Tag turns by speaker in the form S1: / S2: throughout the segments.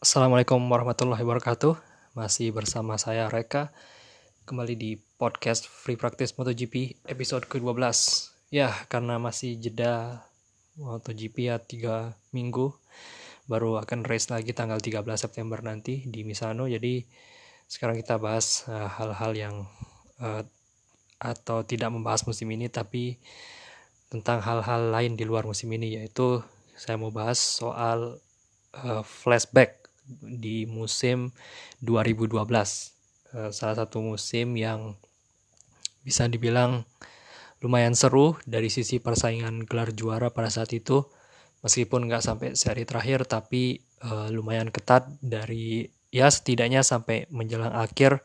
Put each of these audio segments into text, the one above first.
S1: Assalamualaikum warahmatullahi wabarakatuh. Masih bersama saya Reka kembali di podcast Free Practice MotoGP episode ke-12. Ya, karena masih jeda MotoGP ya 3 minggu baru akan race lagi tanggal 13 September nanti di Misano. Jadi sekarang kita bahas eh, hal-hal uh, yang uh, atau tidak membahas musim ini tapi tentang hal-hal lain di luar musim ini yaitu saya mau bahas soal uh, flashback di musim 2012 uh, salah satu musim yang bisa dibilang lumayan seru dari sisi persaingan gelar juara pada saat itu. Meskipun nggak sampai seri terakhir tapi uh, lumayan ketat dari ya setidaknya sampai menjelang akhir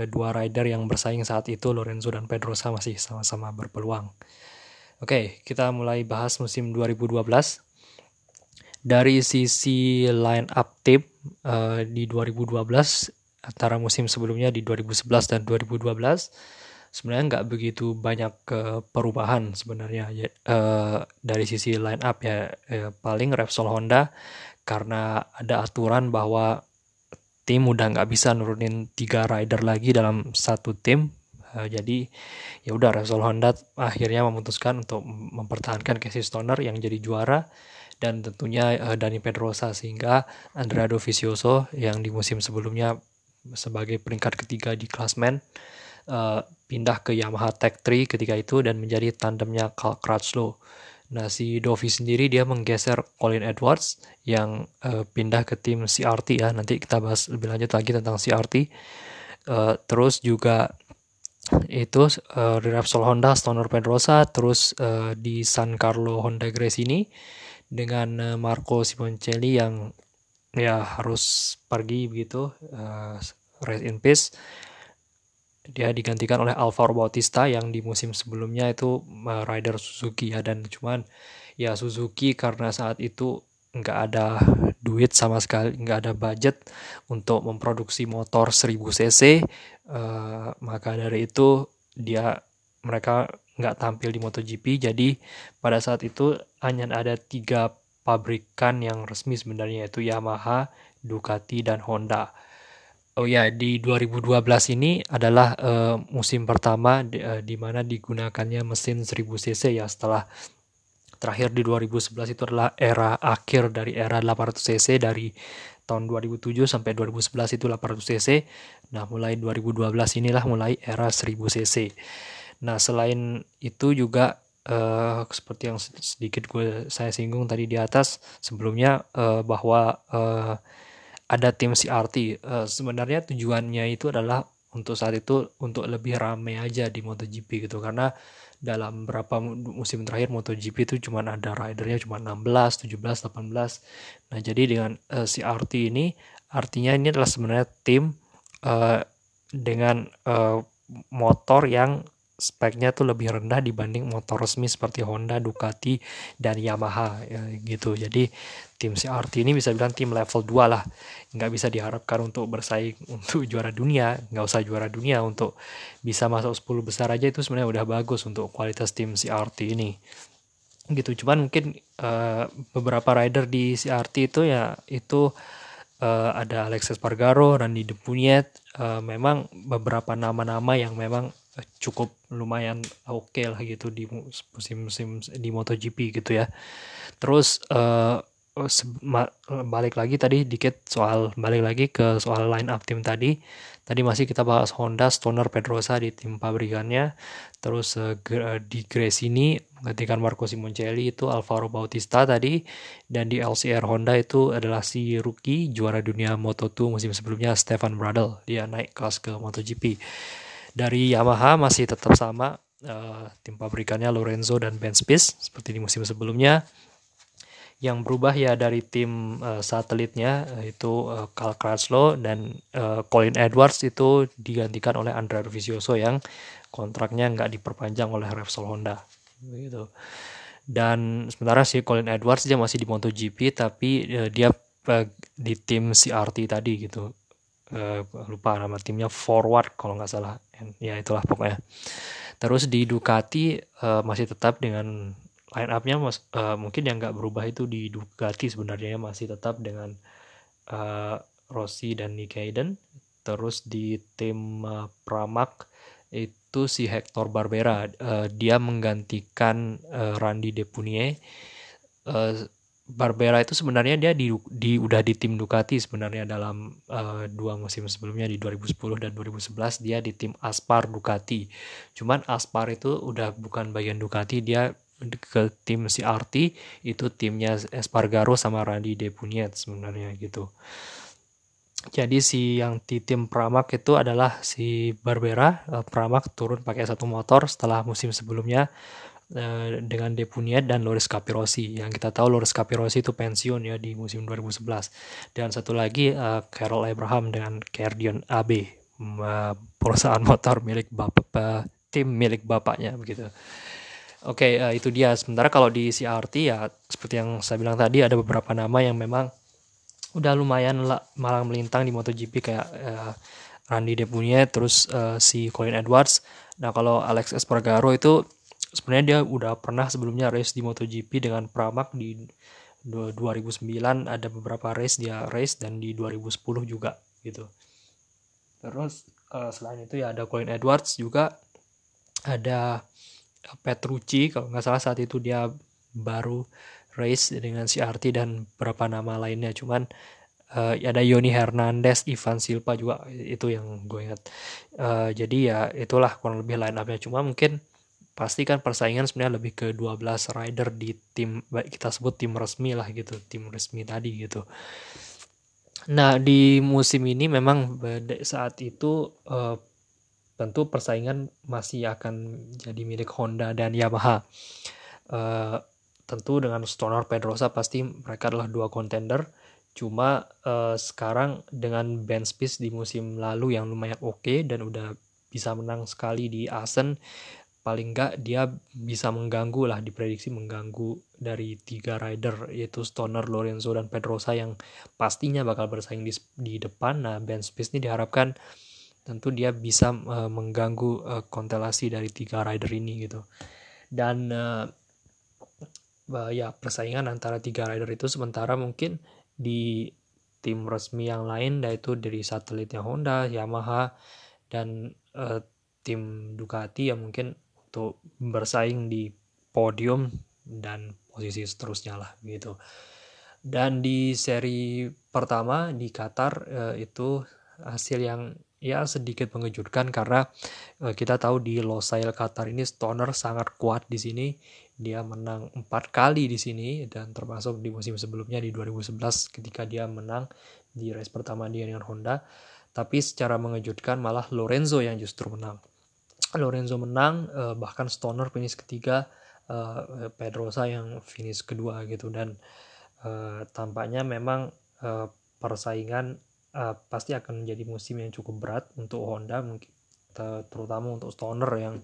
S1: uh, dua rider yang bersaing saat itu Lorenzo dan Pedrosa masih sama-sama berpeluang. Oke, kita mulai bahas musim 2012 dari sisi line up tim uh, di 2012 antara musim sebelumnya di 2011 dan 2012 sebenarnya nggak begitu banyak uh, perubahan sebenarnya. Ya, uh, dari sisi line up ya uh, paling Repsol Honda karena ada aturan bahwa tim udah nggak bisa nurunin tiga rider lagi dalam satu tim. Uh, jadi ya udah Repsol Honda akhirnya memutuskan untuk mempertahankan Casey Stoner yang jadi juara dan tentunya uh, Dani Pedrosa sehingga Andrea Dovizioso yang di musim sebelumnya sebagai peringkat ketiga di klasmen uh, pindah ke Yamaha Tech 3 ketika itu dan menjadi tandemnya Carl Crutchlow. Nah si Dovi sendiri dia menggeser Colin Edwards yang uh, pindah ke tim CRT ya nanti kita bahas lebih lanjut lagi tentang CRT. Uh, terus juga itu uh, Repsol Honda Stoner Pedrosa terus uh, di San Carlo Honda Gresini dengan uh, Marco Simoncelli yang ya harus pergi begitu uh, rest in peace. Dia digantikan oleh Alvaro Bautista yang di musim sebelumnya itu uh, rider Suzuki ya. Dan cuman ya Suzuki karena saat itu nggak ada duit sama sekali nggak ada budget untuk memproduksi motor 1000 cc uh, maka dari itu dia mereka nggak tampil di MotoGP jadi pada saat itu hanya ada tiga pabrikan yang resmi sebenarnya yaitu Yamaha, Ducati dan Honda. Oh ya di 2012 ini adalah uh, musim pertama di, uh, di mana digunakannya mesin 1000 cc ya setelah terakhir di 2011 itu adalah era akhir dari era 800 cc dari tahun 2007 sampai 2011 itu 800 cc. Nah, mulai 2012 inilah mulai era 1000 cc. Nah, selain itu juga uh, seperti yang sedikit gue saya singgung tadi di atas sebelumnya uh, bahwa uh, ada tim CRT. Uh, sebenarnya tujuannya itu adalah untuk saat itu untuk lebih ramai aja di MotoGP gitu karena dalam beberapa musim terakhir MotoGP itu cuma ada ridernya cuma 16, 17, 18. Nah, jadi dengan uh, CRT ini artinya ini adalah sebenarnya tim uh, dengan uh, motor yang speknya tuh lebih rendah dibanding motor resmi seperti Honda, Ducati, dan Yamaha ya, gitu. Jadi tim CRT ini bisa bilang tim level 2 lah. Nggak bisa diharapkan untuk bersaing untuk juara dunia, nggak usah juara dunia untuk bisa masuk 10 besar aja itu sebenarnya udah bagus untuk kualitas tim CRT ini. Gitu. Cuman mungkin uh, beberapa rider di CRT itu ya itu uh, ada Alexis Pargaro, Randy Depunyet, uh, memang beberapa nama-nama yang memang cukup lumayan oke okay lah gitu di musim-musim di MotoGP gitu ya. Terus uh, balik lagi tadi dikit soal balik lagi ke soal line up tim tadi. Tadi masih kita bahas Honda, Stoner, Pedrosa di tim pabrikannya. Terus uh, di Grace ini menggantikan Marco Simoncelli itu Alvaro Bautista tadi dan di LCR Honda itu adalah si rookie juara dunia Moto2 musim sebelumnya Stefan Bradl. Dia naik kelas ke MotoGP. Dari Yamaha masih tetap sama uh, tim pabrikannya Lorenzo dan Ben Spies seperti di musim sebelumnya. Yang berubah ya dari tim uh, satelitnya itu uh, Carl Crutchlow dan uh, Colin Edwards itu digantikan oleh Andrea Dovizioso yang kontraknya nggak diperpanjang oleh Repsol Honda gitu. Dan sementara si Colin Edwards dia masih di MotoGP tapi uh, dia uh, di tim CRT tadi gitu uh, lupa nama timnya forward kalau nggak salah. Ya itulah pokoknya. Terus di Ducati uh, masih tetap dengan line upnya mas, uh, mungkin yang nggak berubah itu di Ducati sebenarnya masih tetap dengan uh, Rossi dan Nick Hayden. Terus di tim uh, Pramac itu si Hector Barbera. Uh, dia menggantikan uh, Randy Depunier. Uh, Barbera itu sebenarnya dia di, di udah di tim Ducati sebenarnya dalam uh, dua musim sebelumnya di 2010 dan 2011 dia di tim Aspar Ducati. Cuman Aspar itu udah bukan bagian Ducati, dia ke tim CRT itu timnya Espargaro sama Randy Depuniet sebenarnya gitu. Jadi si yang di tim Pramac itu adalah si Barbera. Uh, Pramac turun pakai satu motor setelah musim sebelumnya uh, dengan Depuniet dan Loris Capirossi. Yang kita tahu Loris Capirossi itu pensiun ya di musim 2011. Dan satu lagi uh, Carol Abraham dengan Cardion AB, uh, perusahaan motor milik bapak tim milik bapaknya begitu. Oke, okay, uh, itu dia. Sementara kalau di CRT ya seperti yang saya bilang tadi ada beberapa nama yang memang udah lumayan lah malang melintang di MotoGP kayak uh, Randy Depunya terus uh, si Colin Edwards. Nah kalau Alex Espargaro itu sebenarnya dia udah pernah sebelumnya race di MotoGP dengan Pramac di 2009 ada beberapa race dia race dan di 2010 juga gitu. Terus uh, selain itu ya ada Colin Edwards juga ada Petrucci kalau nggak salah saat itu dia baru race dengan CRT dan beberapa nama lainnya cuman uh, ada Yoni Hernandez, Ivan Silva juga itu yang gue ingat. Uh, jadi ya itulah kurang lebih line upnya cuma mungkin pasti kan persaingan sebenarnya lebih ke 12 rider di tim kita sebut tim resmi lah gitu, tim resmi tadi gitu. Nah, di musim ini memang saat itu uh, tentu persaingan masih akan jadi milik Honda dan Yamaha. Uh, tentu dengan Stoner Pedrosa pasti mereka adalah dua kontender cuma uh, sekarang dengan Ben Spies di musim lalu yang lumayan oke okay dan udah bisa menang sekali di Asen paling enggak dia bisa mengganggu lah diprediksi mengganggu dari tiga rider yaitu Stoner, Lorenzo dan Pedrosa yang pastinya bakal bersaing di, di depan. Nah Ben Spies ini diharapkan tentu dia bisa uh, mengganggu uh, konstelasi dari tiga rider ini gitu. Dan uh, uh, ya persaingan antara tiga rider itu sementara mungkin di tim resmi yang lain yaitu dari satelitnya Honda, Yamaha dan uh, tim Ducati yang mungkin untuk bersaing di podium dan posisi seterusnya lah gitu. Dan di seri pertama di Qatar uh, itu hasil yang ya sedikit mengejutkan karena uh, kita tahu di Losail Qatar ini Stoner sangat kuat di sini. Dia menang empat kali di sini dan termasuk di musim sebelumnya di 2011 ketika dia menang di race pertama dia dengan Honda. Tapi secara mengejutkan malah Lorenzo yang justru menang Lorenzo menang uh, bahkan Stoner finish ketiga uh, Pedrosa yang finish kedua gitu. Dan uh, tampaknya memang uh, persaingan uh, pasti akan menjadi musim yang cukup berat untuk Honda mungkin terutama untuk Stoner yang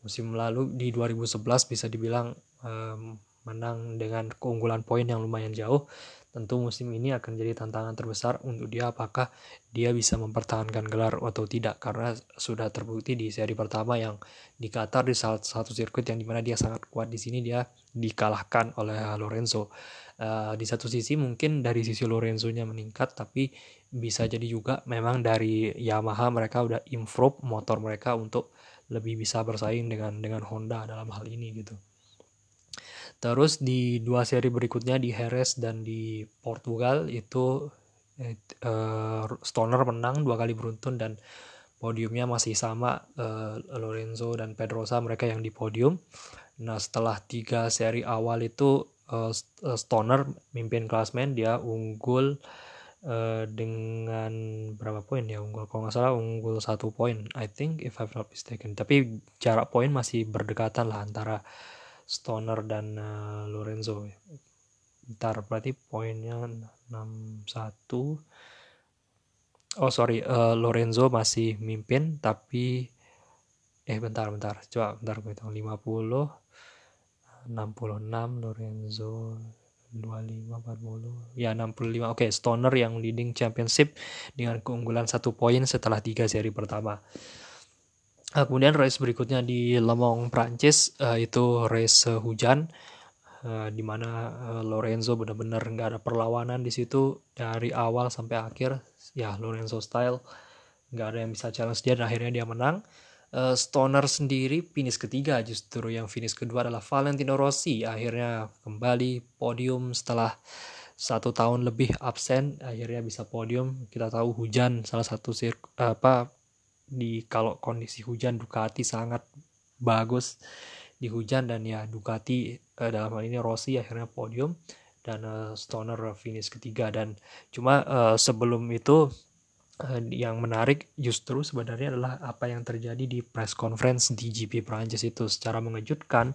S1: musim lalu di 2011 bisa dibilang um, menang dengan keunggulan poin yang lumayan jauh tentu musim ini akan jadi tantangan terbesar untuk dia apakah dia bisa mempertahankan gelar atau tidak karena sudah terbukti di seri pertama yang di Qatar di salah satu sirkuit yang di mana dia sangat kuat di sini dia dikalahkan oleh Lorenzo Uh, di satu sisi mungkin dari sisi Lorenzo-nya meningkat tapi bisa jadi juga memang dari Yamaha mereka udah improve motor mereka untuk lebih bisa bersaing dengan dengan Honda dalam hal ini gitu. Terus di dua seri berikutnya di Jerez dan di Portugal itu uh, Stoner menang dua kali beruntun dan podiumnya masih sama uh, Lorenzo dan Pedrosa mereka yang di podium. Nah setelah tiga seri awal itu uh, Stoner mimpin klasmen dia unggul uh, dengan berapa poin ya unggul kalau nggak salah unggul satu poin I think if I'm not mistaken tapi jarak poin masih berdekatan lah antara Stoner dan uh, Lorenzo. Ntar berarti poinnya 61 oh sorry uh, Lorenzo masih mimpin tapi eh bentar bentar. Coba bentar gue hitung. 50 66 Lorenzo 25 40 ya 65 oke okay, Stoner yang leading championship dengan keunggulan satu poin setelah tiga seri pertama uh, kemudian race berikutnya di Le Mans Prancis. Uh, itu race uh, hujan uh, di mana uh, Lorenzo benar-benar nggak ada perlawanan di situ dari awal sampai akhir. Ya Lorenzo style nggak ada yang bisa challenge dia dan akhirnya dia menang. Uh, Stoner sendiri finish ketiga. Justru yang finish kedua adalah Valentino Rossi. Akhirnya kembali podium setelah satu tahun lebih absen akhirnya bisa podium. Kita tahu hujan salah satu sir apa di kalau kondisi hujan Ducati sangat bagus. Di hujan dan ya Ducati uh, dalam hal ini Rossi akhirnya podium dan uh, Stoner finish ketiga. Dan cuma uh, sebelum itu uh, yang menarik justru sebenarnya adalah apa yang terjadi di press conference di GP Prancis itu. Secara mengejutkan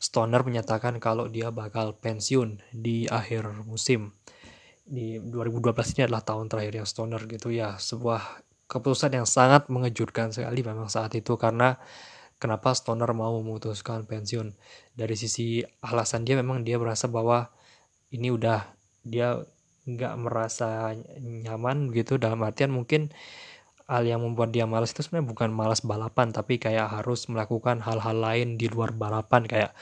S1: Stoner menyatakan kalau dia bakal pensiun di akhir musim. Di 2012 ini adalah tahun terakhir yang Stoner gitu ya. Sebuah keputusan yang sangat mengejutkan sekali memang saat itu karena kenapa Stoner mau memutuskan pensiun. Dari sisi alasan dia memang dia merasa bahwa ini udah dia nggak merasa nyaman gitu dalam artian mungkin hal yang membuat dia malas itu sebenarnya bukan malas balapan tapi kayak harus melakukan hal-hal lain di luar balapan kayak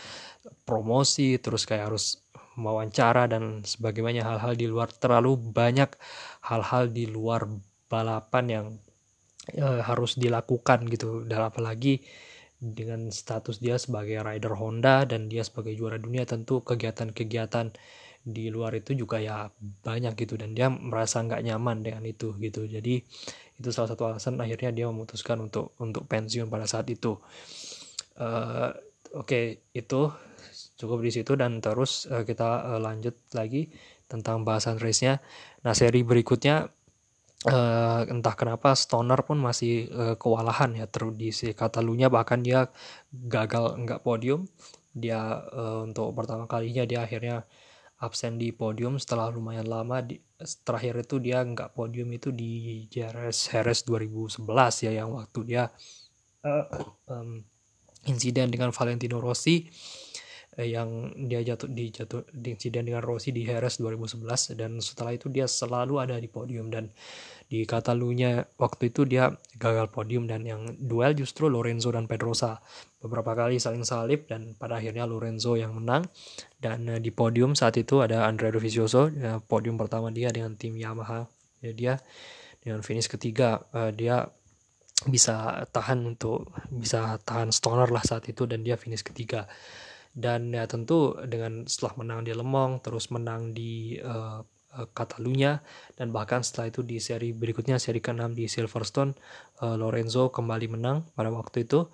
S1: promosi terus kayak harus wawancara dan sebagainya hal-hal di luar. Terlalu banyak hal-hal di luar balapan yang e, harus dilakukan gitu. Dan apalagi dengan status dia sebagai rider Honda dan dia sebagai juara dunia tentu kegiatan-kegiatan di luar itu juga ya banyak gitu. Dan dia merasa nggak nyaman dengan itu gitu. Jadi itu salah satu alasan akhirnya dia memutuskan untuk untuk pensiun pada saat itu. Uh, oke okay, itu cukup di situ dan terus uh, kita uh, lanjut lagi tentang bahasan race-nya. Nah seri berikutnya uh, entah kenapa Stoner pun masih uh, kewalahan ya terus di si Katalunya bahkan dia gagal nggak podium. Dia uh, untuk pertama kalinya dia akhirnya absen di podium setelah lumayan lama. Di, terakhir itu dia nggak podium itu di JRS Harris 2011 ya yang waktu dia uh, um, insiden dengan Valentino Rossi yang dia jatuh di jatuh di insiden dengan Rossi di Jerez 2011 dan setelah itu dia selalu ada di podium dan di Catalunya waktu itu dia gagal podium dan yang duel justru Lorenzo dan Pedrosa beberapa kali saling salib dan pada akhirnya Lorenzo yang menang dan uh, di podium saat itu ada Andrea Dovizioso uh, podium pertama dia dengan tim Yamaha. Ya dia dengan finish ketiga uh, dia bisa tahan untuk bisa tahan stoner lah saat itu dan dia finish ketiga dan ya tentu dengan setelah menang di Lemong terus menang di uh, Catalunya dan bahkan setelah itu di seri berikutnya seri ke-6 di Silverstone uh, Lorenzo kembali menang pada waktu itu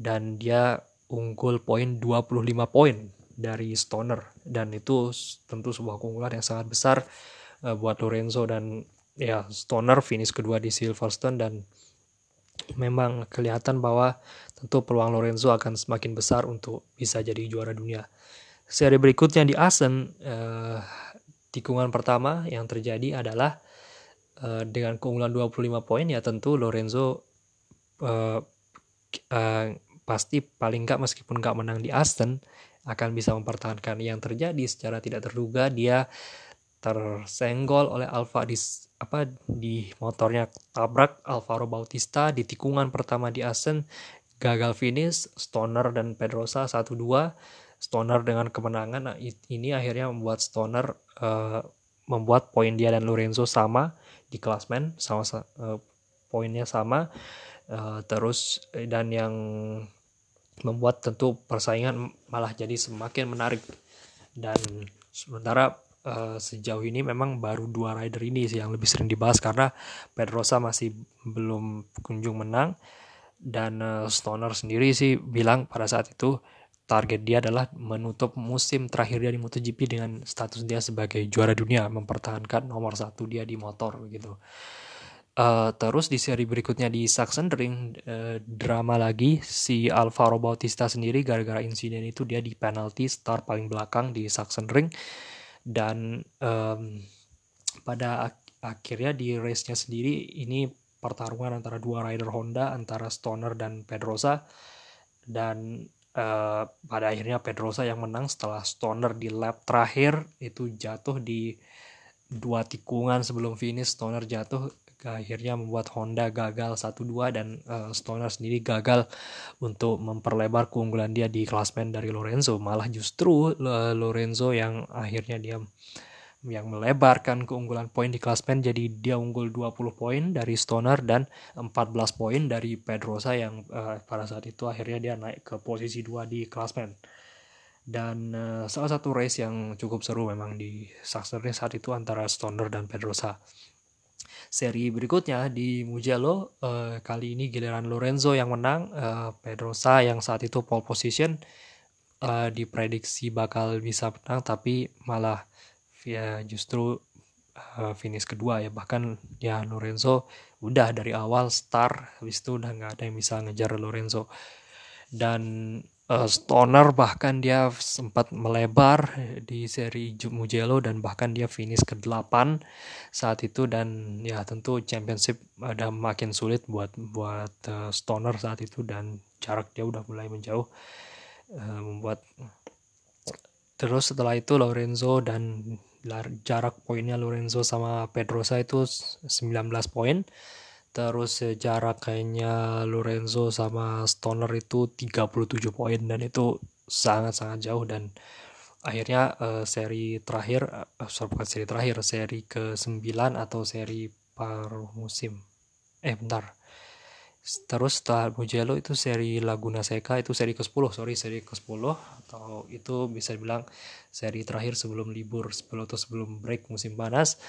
S1: dan dia unggul poin 25 poin dari Stoner. Dan itu tentu sebuah keunggulan yang sangat besar buat Lorenzo dan ya Stoner finish kedua di Silverstone. Dan memang kelihatan bahwa tentu peluang Lorenzo akan semakin besar untuk bisa jadi juara dunia. Seri berikutnya di Asen, eh, tikungan pertama yang terjadi adalah eh, dengan keunggulan 25 poin ya tentu Lorenzo eh, eh, pasti paling nggak meskipun nggak menang di Aston akan bisa mempertahankan yang terjadi secara tidak terduga dia tersenggol oleh Alfa di apa di motornya tabrak Alvaro Bautista di tikungan pertama di Asen gagal finish Stoner dan Pedrosa 1-2 Stoner dengan kemenangan. Nah, ini akhirnya membuat Stoner uh, membuat poin dia dan Lorenzo sama di klasmen sama uh, poinnya sama. Uh, terus dan yang membuat tentu persaingan malah jadi semakin menarik. Dan sementara uh, sejauh ini memang baru dua rider ini sih yang lebih sering dibahas karena Pedrosa masih belum kunjung menang dan uh, Stoner sendiri sih bilang pada saat itu target dia adalah menutup musim terakhir dia di MotoGP dengan status dia sebagai juara dunia mempertahankan nomor satu dia di motor gitu. Uh, terus di seri berikutnya di Sachsenring uh, drama lagi si Alvaro Bautista sendiri gara-gara insiden itu dia di penalti start paling belakang di Sachsenring dan um, pada ak akhirnya di race-nya sendiri ini pertarungan antara dua rider Honda antara Stoner dan Pedrosa. Dan uh, pada akhirnya Pedrosa yang menang setelah Stoner di lap terakhir itu jatuh di dua tikungan sebelum finish. Stoner jatuh akhirnya membuat Honda gagal 1-2 dan uh, Stoner sendiri gagal untuk memperlebar keunggulan dia di klasmen dari Lorenzo. Malah justru uh, Lorenzo yang akhirnya dia yang melebarkan keunggulan poin di klasmen jadi dia unggul 20 poin dari Stoner dan 14 poin dari Pedrosa yang uh, pada saat itu akhirnya dia naik ke posisi 2 di klasmen dan uh, salah satu race yang cukup seru memang di Sachsenring saat itu antara Stoner dan Pedrosa. Seri berikutnya di Mugello uh, kali ini giliran Lorenzo yang menang uh, Pedrosa yang saat itu pole position uh, diprediksi bakal bisa menang tapi malah ya justru uh, finish kedua ya. Bahkan ya Lorenzo udah dari awal star. Habis itu udah nggak ada yang bisa ngejar Lorenzo. Dan uh, Stoner bahkan dia sempat melebar di seri Mugello dan bahkan dia finish ke-8 saat itu. Dan ya tentu championship ada makin sulit buat buat uh, Stoner saat itu. Dan jarak dia udah mulai menjauh uh, membuat terus setelah itu Lorenzo dan jarak poinnya Lorenzo sama Pedrosa itu 19 poin. Terus jarak kayaknya Lorenzo sama Stoner itu 37 poin dan itu sangat-sangat jauh. Dan akhirnya uh, seri terakhir uh, bukan seri terakhir seri ke 9 atau seri paruh musim. Eh bentar terus setelah Mugello itu seri Laguna Seca itu seri ke-10 sorry seri ke-10 atau itu bisa dibilang seri terakhir sebelum libur sebelum atau sebelum break musim panas.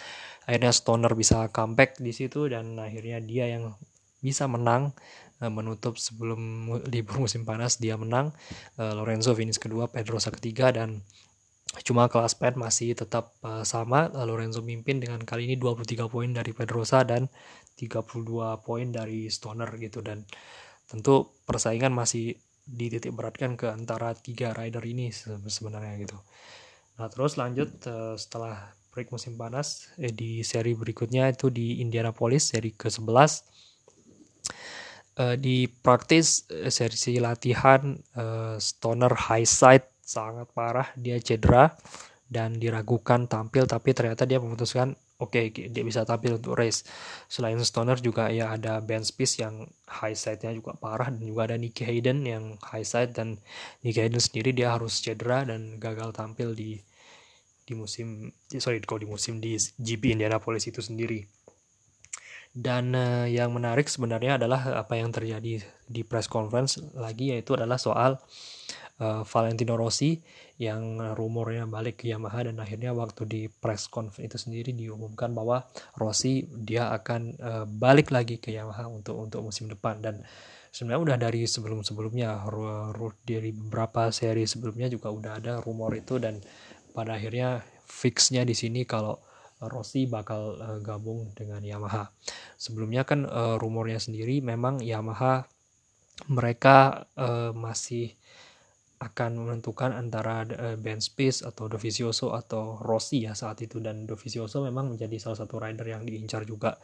S1: Akhirnya Stoner bisa comeback di situ dan akhirnya dia yang bisa menang eh, menutup sebelum libur musim panas dia menang. Eh, Lorenzo finish kedua Pedrosa ketiga dan cuma kelas pet masih tetap uh, sama. Lorenzo mimpin dengan kali ini 23 poin dari Pedrosa dan 32 poin dari Stoner gitu dan tentu persaingan masih dititik beratkan ke antara tiga rider ini sebenarnya gitu. Nah terus lanjut uh, setelah break musim panas eh, di seri berikutnya itu di Indianapolis seri ke-11 uh, di praktis uh, seri latihan Stoner high side sangat parah dia cedera dan diragukan tampil tapi ternyata dia memutuskan oke okay, dia bisa tampil untuk race. Selain Stoner juga ya ada Ben Spies yang high side-nya juga parah dan juga ada Nicky Hayden yang high side dan Nicky Hayden sendiri dia harus cedera dan gagal tampil di di musim sorry kalau di musim di GP Indianapolis itu sendiri. Dan uh, yang menarik sebenarnya adalah apa yang terjadi di press conference lagi yaitu adalah soal uh, Valentino Rossi yang rumornya balik ke Yamaha dan akhirnya waktu di press conference itu sendiri diumumkan bahwa Rossi dia akan uh, balik lagi ke Yamaha untuk untuk musim depan dan sebenarnya udah dari sebelum-sebelumnya dari beberapa seri sebelumnya juga udah ada rumor itu dan pada akhirnya fixnya di sini kalau Rossi bakal uh, gabung dengan Yamaha. Sebelumnya kan uh, rumornya sendiri memang Yamaha mereka uh, masih akan menentukan antara uh, Ben Spies atau Dovizioso atau Rossi ya saat itu. Dan Dovizioso memang menjadi salah satu rider yang diincar juga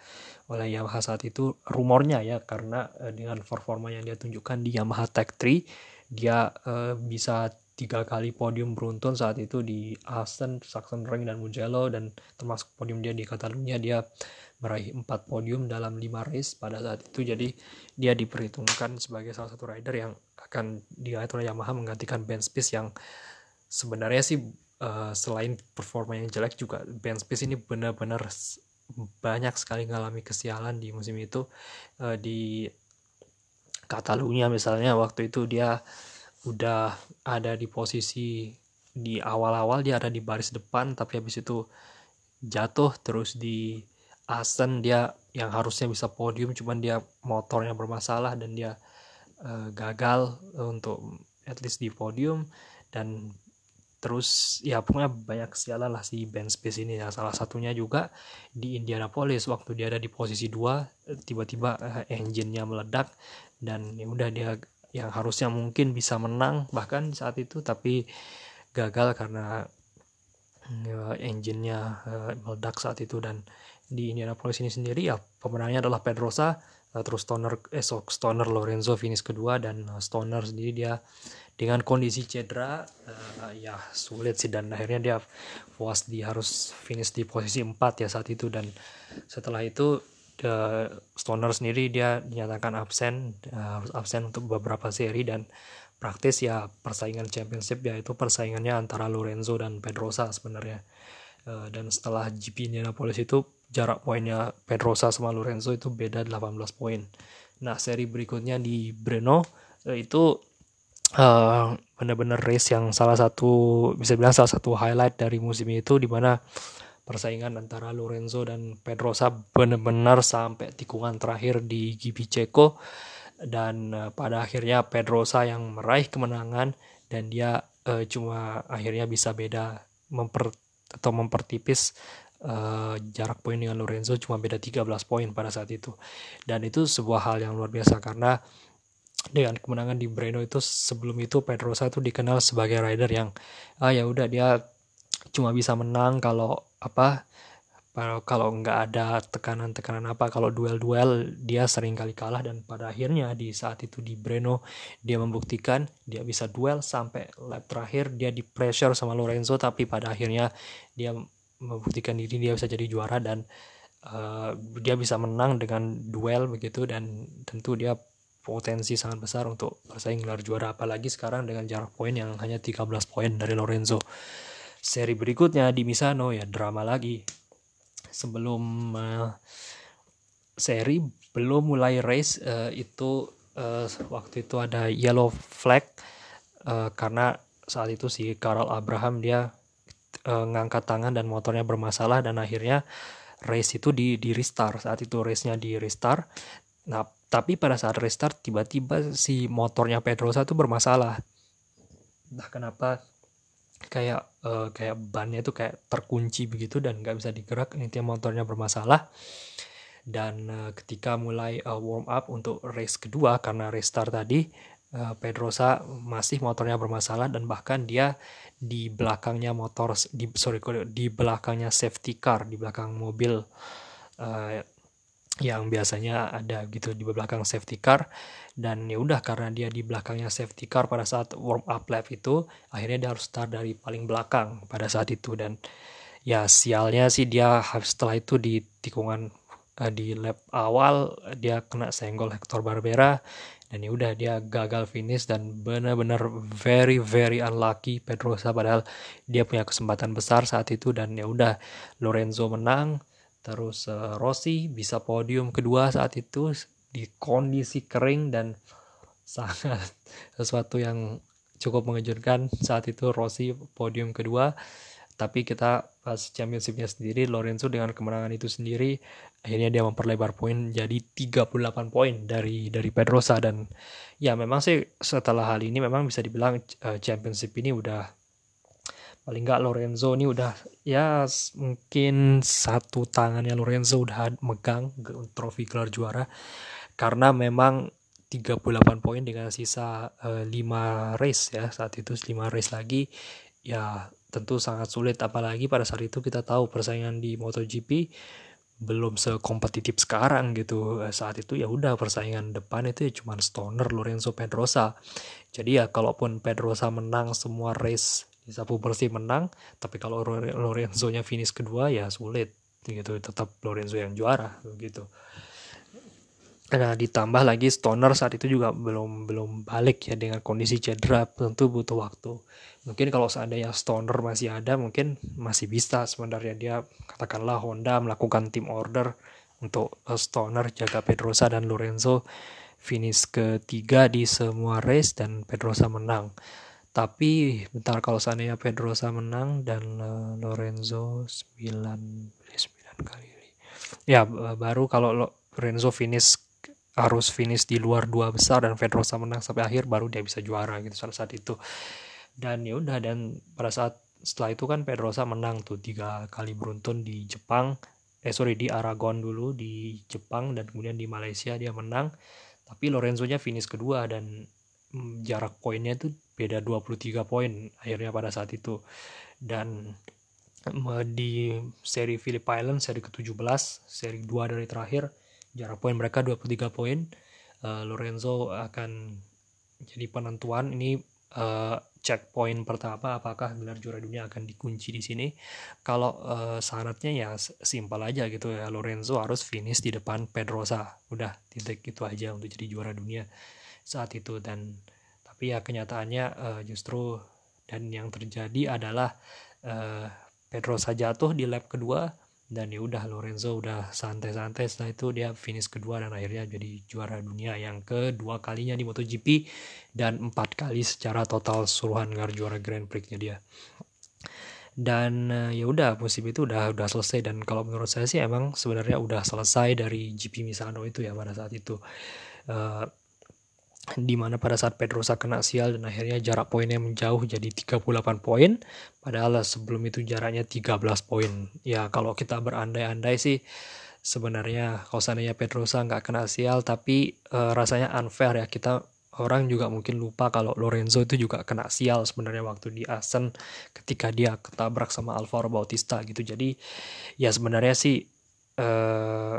S1: oleh Yamaha saat itu. Rumornya ya karena uh, dengan performa yang dia tunjukkan di Yamaha Tech 3 dia uh, bisa tiga kali podium beruntun saat itu di Assen, Sachsenring dan Mugello. Dan termasuk podium dia di Catalunya dia meraih empat podium dalam lima race pada saat itu. Jadi dia diperhitungkan sebagai salah satu rider yang akan diangkat oleh Yamaha menggantikan Ben Spies yang sebenarnya sih uh, selain performa yang jelek juga Ben Spies ini benar-benar banyak sekali mengalami kesialan di musim itu. Uh, di Catalunya misalnya waktu itu dia udah ada di posisi di awal-awal dia ada di baris depan tapi habis itu jatuh terus di Asen dia yang harusnya bisa podium cuman dia motornya bermasalah dan dia uh, gagal untuk at least di podium dan terus ya pokoknya banyak sialan lah si Ben Space ini. Ya salah satunya juga di Indianapolis waktu dia ada di posisi 2 tiba-tiba uh, engine-nya meledak dan ya udah dia yang harusnya mungkin bisa menang bahkan saat itu tapi gagal karena uh, engine-nya uh, meledak saat itu. Dan di Indianapolis ini sendiri ya pemenangnya adalah Pedrosa terus Stoner eh Stoner Lorenzo finish kedua dan uh, Stoner sendiri dia dengan kondisi cedera uh, ya sulit sih dan akhirnya dia puas di harus finish di posisi 4 ya saat itu dan setelah itu the Stoner sendiri dia dinyatakan absen uh, absen untuk beberapa seri dan praktis ya persaingan championship ya itu persaingannya antara Lorenzo dan Pedrosa sebenarnya. Uh, dan setelah GP Indianapolis itu jarak poinnya Pedrosa sama Lorenzo itu beda 18 poin. Nah seri berikutnya di Brno uh, itu uh, benar-benar race yang salah satu bisa bilang salah satu highlight dari musim itu di mana persaingan antara Lorenzo dan Pedrosa benar-benar sampai tikungan terakhir di GP Ceko dan uh, pada akhirnya Pedrosa yang meraih kemenangan dan dia uh, cuma akhirnya bisa beda memper atau mempertipis uh, jarak poin dengan Lorenzo cuma beda 13 poin pada saat itu. Dan itu sebuah hal yang luar biasa karena dengan kemenangan di Breno itu sebelum itu Pedrosa itu dikenal sebagai rider yang ah ya udah dia cuma bisa menang kalau apa kalau nggak ada tekanan-tekanan apa kalau duel-duel dia sering kali kalah. Dan pada akhirnya di saat itu di Breno dia membuktikan dia bisa duel sampai lap terakhir dia di pressure sama Lorenzo tapi pada akhirnya dia membuktikan diri dia bisa jadi juara dan uh, dia bisa menang dengan duel begitu dan tentu dia potensi sangat besar untuk bersaing gelar juara apalagi sekarang dengan jarak poin yang hanya 13 poin dari Lorenzo. Seri berikutnya di Misano ya drama lagi. Sebelum uh, seri belum mulai race uh, itu uh, waktu itu ada yellow flag uh, karena saat itu si Carl Abraham dia uh, ngangkat tangan dan motornya bermasalah dan akhirnya race itu di di restart. Saat itu race-nya di restart. Nah tapi pada saat restart tiba-tiba si motornya Pedrosa itu bermasalah. Nah kenapa kayak uh, kayak bannya itu kayak terkunci begitu dan nggak bisa digerak intinya motornya bermasalah. Dan uh, ketika mulai warm up untuk race kedua karena restart tadi Pedrosa masih motornya bermasalah dan bahkan dia di belakangnya motor di sorry di belakangnya safety car di belakang mobil uh, yang biasanya ada gitu di belakang safety car. Dan ya udah karena dia di belakangnya safety car pada saat warm up lap itu akhirnya dia harus start dari paling belakang pada saat itu. Dan ya sialnya sih dia setelah itu di tikungan uh, di lap awal dia kena senggol Hector Barbera dan ya udah dia gagal finish dan benar-benar very very unlucky Pedrosa. Padahal dia punya kesempatan besar saat itu dan ya udah Lorenzo menang. Terus uh, Rossi bisa podium kedua saat itu di kondisi kering dan sangat sesuatu yang cukup mengejutkan. Saat itu Rossi podium kedua. Tapi kita pas championshipnya sendiri Lorenzo dengan kemenangan itu sendiri akhirnya dia memperlebar poin jadi 38 poin dari dari Pedrosa. Dan ya memang sih setelah hal ini memang bisa dibilang uh, championship ini udah paling nggak Lorenzo ini udah ya mungkin satu tangannya Lorenzo udah megang trofi gelar juara. Karena memang 38 poin dengan sisa uh, eh, 5 race ya saat itu 5 race lagi ya tentu sangat sulit apalagi pada saat itu kita tahu persaingan di MotoGP belum sekompetitif sekarang gitu. Eh, saat itu ya udah persaingan depan itu ya cuma Stoner Lorenzo Pedrosa. Jadi ya kalaupun Pedrosa menang semua race sapu bersih menang tapi kalau Lorenzo nya finish kedua ya sulit gitu tetap Lorenzo yang juara gitu nah ditambah lagi Stoner saat itu juga belum belum balik ya dengan kondisi cedera tentu butuh waktu. Mungkin kalau seandainya Stoner masih ada mungkin masih bisa sebenarnya. Dia katakanlah Honda melakukan tim order untuk eh, Stoner jaga Pedrosa dan Lorenzo. Finish ketiga di semua race dan Pedrosa menang. Tapi bentar kalau seandainya Pedrosa menang dan uh, Lorenzo 9 9 kali. Ya baru kalau Lorenzo finish harus finish di luar dua besar dan Pedrosa menang sampai akhir baru dia bisa juara gitu salah saat itu. Dan ya udah dan pada saat setelah itu kan Pedrosa menang tuh tiga kali beruntun di Jepang. Eh sorry di Aragon dulu di Jepang dan kemudian di Malaysia dia menang. Tapi Lorenzo nya finish kedua dan mm, jarak poinnya itu beda 23 poin akhirnya pada saat itu. Dan di seri Phillip Island seri ke-17 seri 2 dari terakhir jarak poin mereka 23 poin. Uh, Lorenzo akan jadi penentuan. Ini uh, checkpoint pertama apakah gelar juara dunia akan dikunci di sini. Kalau uh, syaratnya ya simpel aja gitu ya. Lorenzo harus finish di depan Pedrosa. Udah titik itu aja untuk jadi juara dunia saat itu. Dan tapi ya kenyataannya uh, justru dan yang terjadi adalah uh, Pedrosa jatuh di lap kedua dan ya udah Lorenzo udah santai-santai. Setelah itu dia finish kedua dan akhirnya jadi juara dunia yang kedua kalinya di MotoGP dan empat kali secara total suruhan juara Grand Prix-nya dia. Dan uh, ya udah musim itu udah udah selesai. Dan kalau menurut saya sih emang sebenarnya udah selesai dari GP Misano itu ya pada saat itu. Uh, di mana pada saat Pedrosa kena sial dan akhirnya jarak poinnya menjauh jadi 38 poin padahal sebelum itu jaraknya 13 poin. Ya kalau kita berandai-andai sih sebenarnya kalau seandainya Pedrosa nggak kena sial tapi e, rasanya unfair ya. Kita orang juga mungkin lupa kalau Lorenzo itu juga kena sial sebenarnya waktu di Asen ketika dia ketabrak sama Alvaro Bautista gitu. Jadi ya sebenarnya sih eh,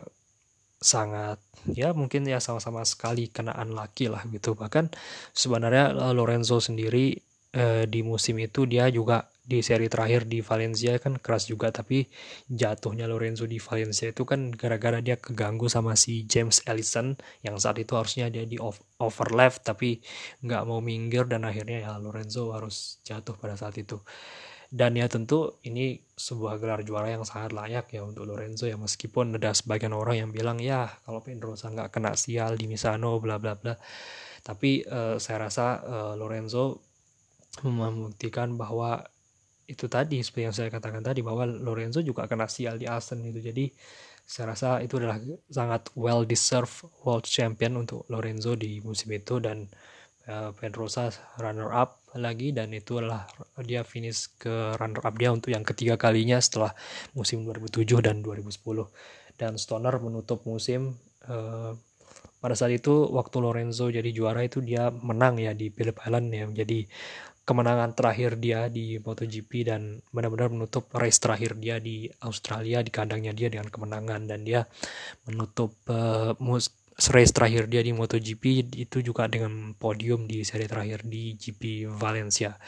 S1: sangat ya mungkin ya sama-sama sekali kenaan laki lah gitu. Bahkan sebenarnya eh, Lorenzo sendiri eh, di musim itu dia juga di seri terakhir di Valencia kan keras juga tapi jatuhnya Lorenzo di Valencia itu kan gara-gara dia keganggu sama si James Ellison yang saat itu harusnya dia di over left tapi nggak mau minggir dan akhirnya ya Lorenzo harus jatuh pada saat itu dan ya tentu ini sebuah gelar juara yang sangat layak ya untuk Lorenzo ya. Meskipun ada sebagian orang yang bilang ya kalau Pedrosa nggak kena sial di Misano bla bla bla. Tapi uh, saya rasa uh, Lorenzo membuktikan bahwa itu tadi seperti yang saya katakan tadi bahwa Lorenzo juga kena sial di Asen itu. Jadi saya rasa itu adalah sangat well deserved world champion untuk Lorenzo di musim itu. Dan Pedrosa runner up lagi dan itu adalah dia finish ke runner up dia untuk yang ketiga kalinya setelah musim 2007 dan 2010 dan Stoner menutup musim uh, pada saat itu waktu Lorenzo jadi juara itu dia menang ya di Phillip Island ya. Jadi kemenangan terakhir dia di MotoGP dan benar-benar menutup race terakhir dia di Australia di kandangnya dia dengan kemenangan. Dan dia menutup uh, race terakhir dia di MotoGP itu juga dengan podium di seri terakhir di GP Valencia.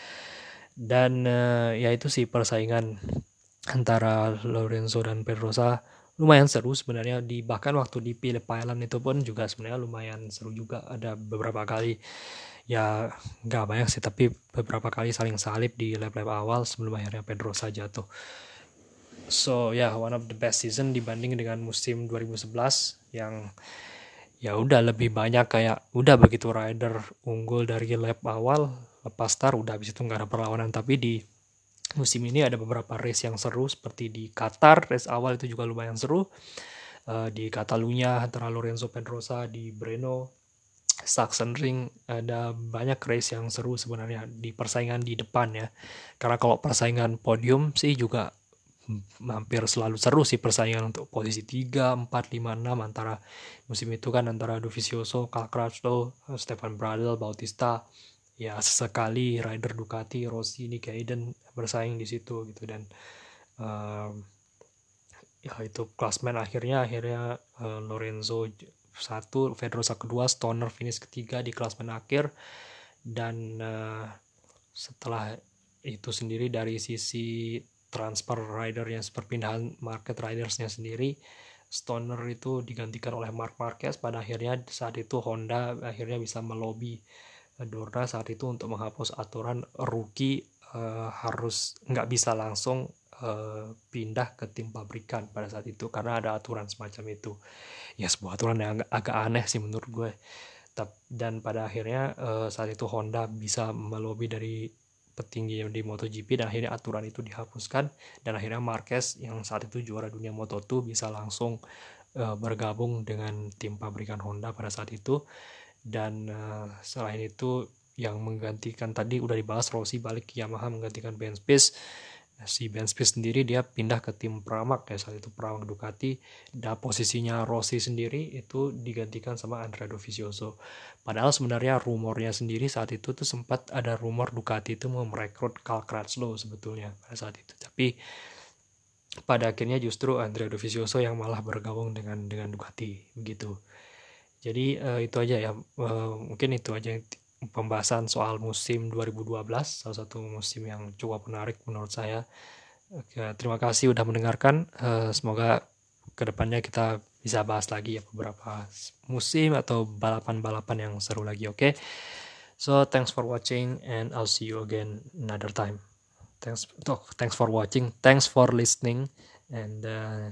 S1: Dan uh, ya itu sih persaingan antara Lorenzo dan Pedrosa lumayan seru sebenarnya di bahkan waktu di Phillip Island itu pun juga sebenarnya lumayan seru juga. Ada beberapa kali ya nggak banyak sih tapi beberapa kali saling salib di lap-lap awal sebelum akhirnya Pedrosa jatuh. So ya yeah, one of the best season dibanding dengan musim 2011 yang ya udah lebih banyak kayak udah begitu rider unggul dari lap awal lepas start udah habis itu nggak ada perlawanan. Tapi di musim ini ada beberapa race yang seru seperti di Qatar race awal itu juga lumayan seru. Uh, di Catalunya antara Lorenzo Pedrosa di Breno Sachsenring ada banyak race yang seru sebenarnya di persaingan di depan ya. Karena kalau persaingan podium sih juga hampir selalu seru sih persaingan untuk posisi 3, 4, 5, 6 antara musim itu kan antara Dovizioso, Cal Crutchlow, Stefan Bradl, Bautista. Ya sesekali rider Ducati, Rossi, Nick Hayden bersaing di situ gitu. Dan um, ya itu klasmen akhirnya akhirnya uh, Lorenzo satu, Pedrosa kedua, Stoner finish ketiga di klasmen akhir. Dan uh, setelah itu sendiri dari sisi transfer ridernya perpindahan market ridersnya sendiri Stoner itu digantikan oleh Mark Marquez pada akhirnya saat itu Honda akhirnya bisa melobi eh, Dorna saat itu untuk menghapus aturan rookie uh, harus nggak bisa langsung uh, pindah ke tim pabrikan pada saat itu karena ada aturan semacam itu. Ya sebuah aturan yang agak, agak aneh sih menurut gue. Dan pada akhirnya saat itu Honda bisa melobi dari petinggi di MotoGP dan akhirnya aturan itu dihapuskan. Dan akhirnya Marquez yang saat itu juara dunia Moto2 bisa langsung uh, bergabung dengan tim pabrikan Honda pada saat itu. Dan uh, selain itu yang menggantikan tadi udah dibahas Rossi balik Yamaha menggantikan Ben Spies si Ben Spies sendiri dia pindah ke tim Pramac ya. Saat itu Pramac Ducati dan posisinya Rossi sendiri itu digantikan sama Andrea Dovizioso. Padahal sebenarnya rumornya sendiri saat itu tuh sempat ada rumor Ducati itu mau merekrut Carl Crutchlow sebetulnya pada saat itu. Tapi pada akhirnya justru Andrea Dovizioso yang malah bergabung dengan dengan Ducati begitu. Jadi uh, itu aja ya. Uh, mungkin itu aja pembahasan soal musim 2012 salah satu musim yang cukup menarik menurut saya. Oke, terima kasih udah mendengarkan. Uh, semoga ke depannya kita bisa bahas lagi ya beberapa musim atau balapan-balapan yang seru lagi oke? Okay? so thanks for watching and I'll see you again another time. Thanks oh, thanks for watching thanks for listening and uh,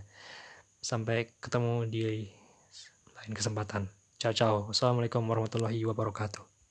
S1: sampai ketemu di lain kesempatan. Ciao ciao. Assalamualaikum warahmatullahi wabarakatuh